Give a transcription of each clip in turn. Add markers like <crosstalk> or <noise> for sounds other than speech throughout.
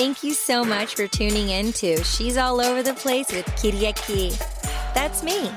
Thank you so much for tuning in to She's All Over the Place with Kiriaki. That's me.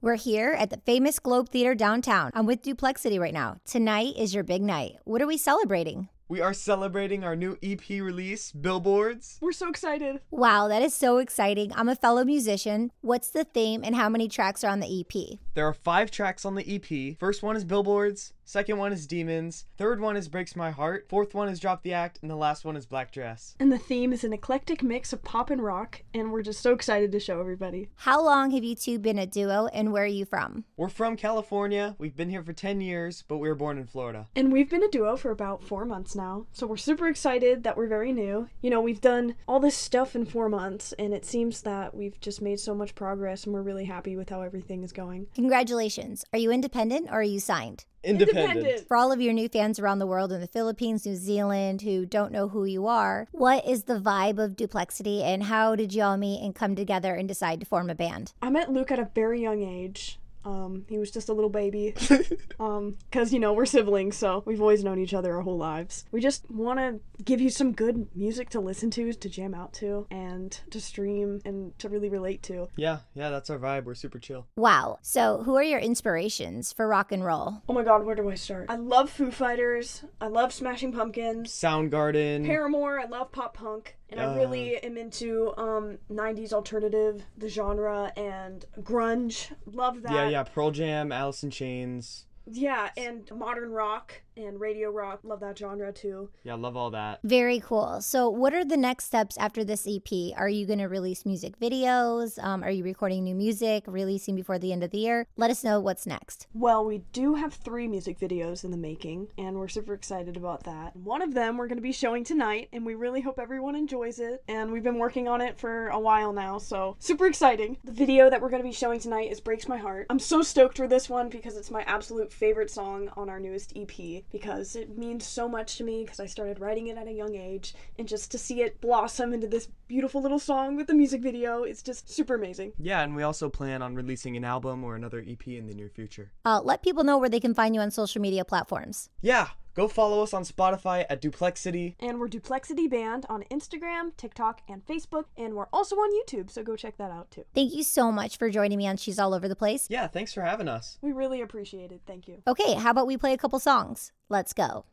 We're here at the famous Globe Theatre downtown. I'm with Duplexity right now. Tonight is your big night. What are we celebrating? We are celebrating our new EP release, Billboards. We're so excited. Wow, that is so exciting. I'm a fellow musician. What's the theme and how many tracks are on the EP? There are five tracks on the EP. First one is Billboards, second one is Demons, third one is Breaks My Heart, fourth one is Drop the Act, and the last one is Black Dress. And the theme is an eclectic mix of pop and rock, and we're just so excited to show everybody. How long have you two been a duo and where are you from? We're from California. We've been here for 10 years, but we were born in Florida. And we've been a duo for about four months now, so we're super excited that we're very new. You know, we've done all this stuff in four months, and it seems that we've just made so much progress, and we're really happy with how everything is going. Congratulations. Are you independent or are you signed? Independent. For all of your new fans around the world in the Philippines, New Zealand who don't know who you are, what is the vibe of Duplexity and how did y'all meet and come together and decide to form a band? I met Luke at a very young age. Um, he was just a little baby. <laughs> um, cause you know we're siblings, so we've always known each other our whole lives. We just want to give you some good music to listen to, to jam out to, and to stream and to really relate to. Yeah, yeah, that's our vibe. We're super chill. Wow. So, who are your inspirations for rock and roll? Oh my God, where do I start? I love Foo Fighters. I love Smashing Pumpkins. Soundgarden. Paramore. I love pop punk. And I really am into um, 90s alternative, the genre, and grunge. Love that. yeah, yeah, Pearl Jam, Alice in Chains. Yeah, and modern rock and radio rock. Love that genre too. Yeah, love all that. Very cool. So, what are the next steps after this EP? Are you going to release music videos? Um, are you recording new music, releasing before the end of the year? Let us know what's next. Well, we do have three music videos in the making, and we're super excited about that. One of them we're going to be showing tonight, and we really hope everyone enjoys it. And we've been working on it for a while now, so super exciting. The video that we're going to be showing tonight is Breaks My Heart. I'm so stoked for this one because it's my absolute favorite song on our newest EP because it means so much to me because I started writing it at a young age, and just to see it blossom into this beautiful little song with the music video, it's just super amazing. Yeah, and we also plan on releasing an album or another EP in the near future. Uh, let people know where they can find you on social media platforms. Yeah, go follow us on Spotify at Duplexity. And we're Duplexity Band on Instagram, TikTok, and Facebook, and we're also on YouTube, so go check that out too. Thank you so much for joining me on She's All Over the Place. Yeah, thanks for having us. We really appreciate it. Thank you. Okay, how about we play a couple songs? Let's go.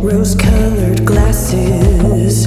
Rose colored glasses.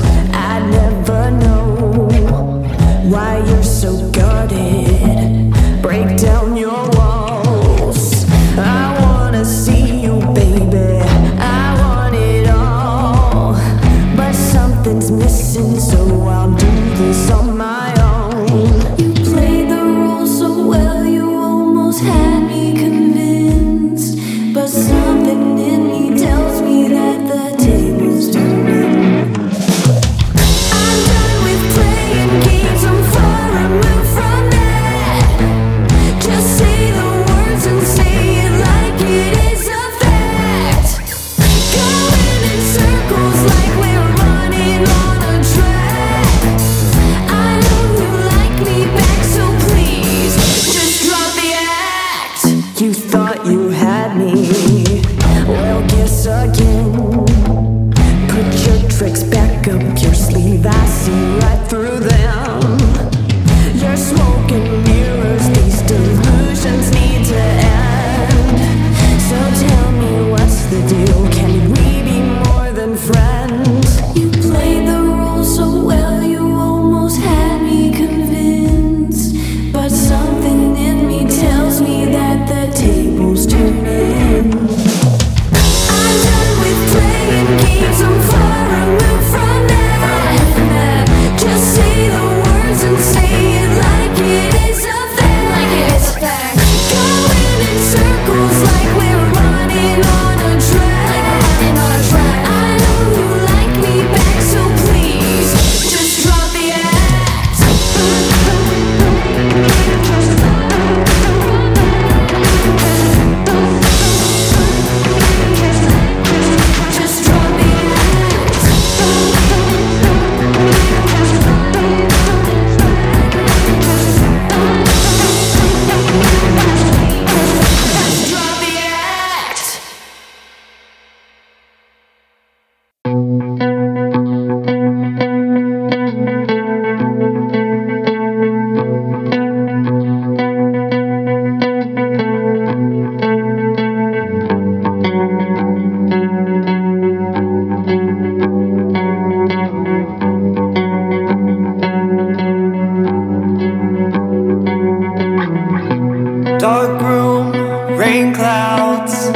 rain clouds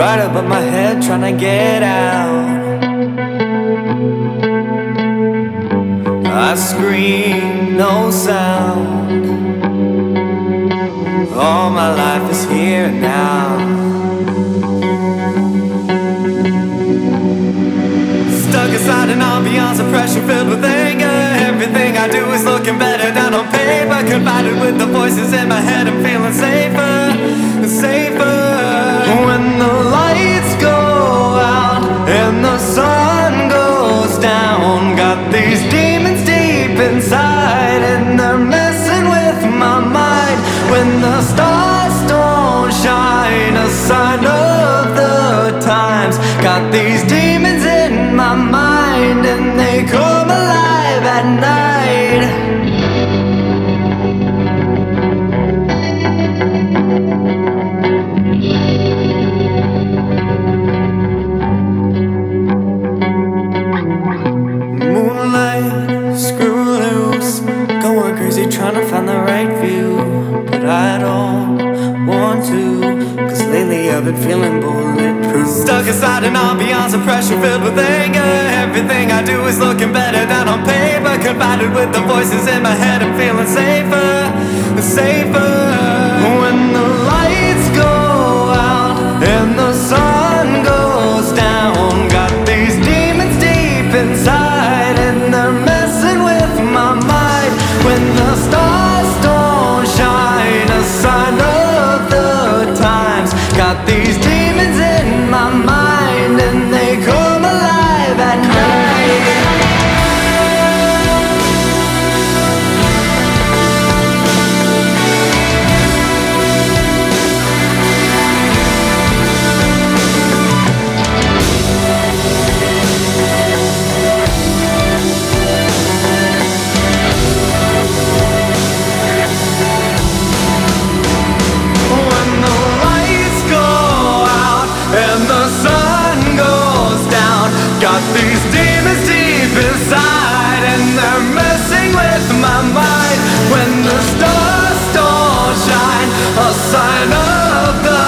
right above my head, trying to get out. I scream, no sound. All my life is here and now. Stuck inside an ambiance of pressure filled with anger. Everything I do is looking better down on paper. Confided with the voices in my head, I'm feeling safer, safer. Screw loose, going crazy trying to find the right view. But I don't want to, cause lately I've been feeling bulletproof. Stuck inside an ambiance of pressure filled with anger. Everything I do is looking better than on paper. Confided with the voices in my head, I'm feeling safer, safer. And they're messing with my mind. When the stars don't shine, a sign of the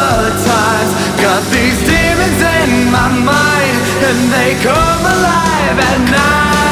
times. Got these demons in my mind and they come alive at night.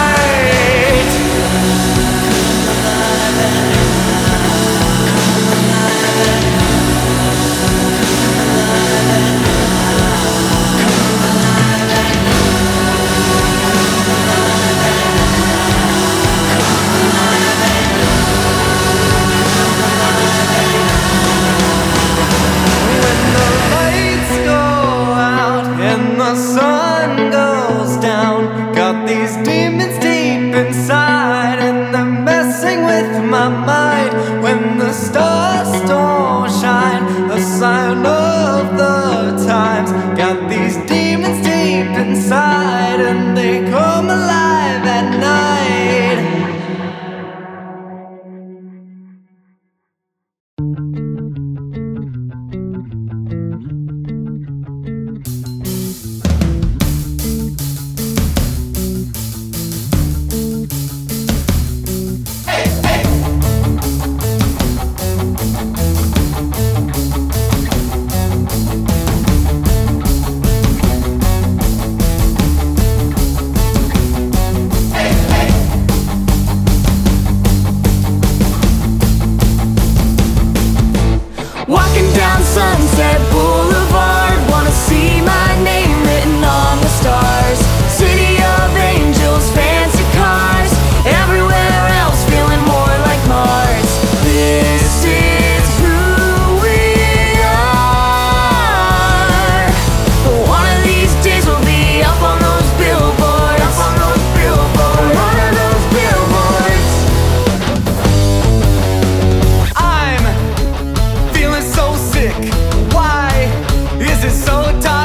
time.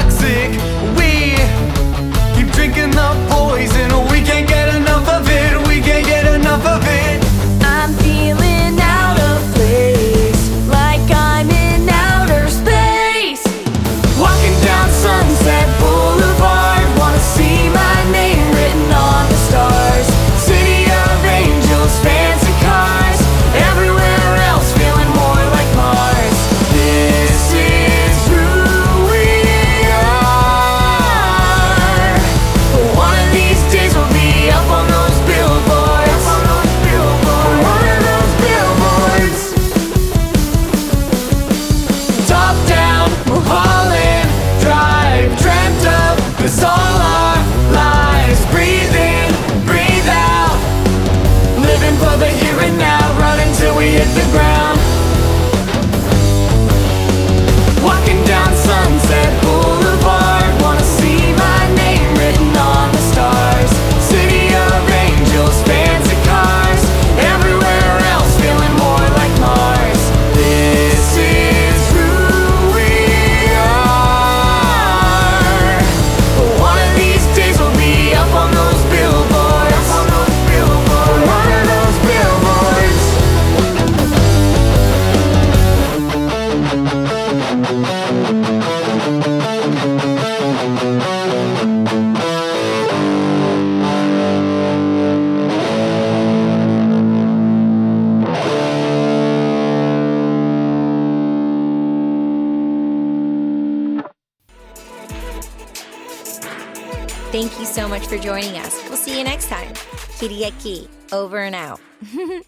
Much for joining us. We'll see you next time. Get. Over and out. <laughs>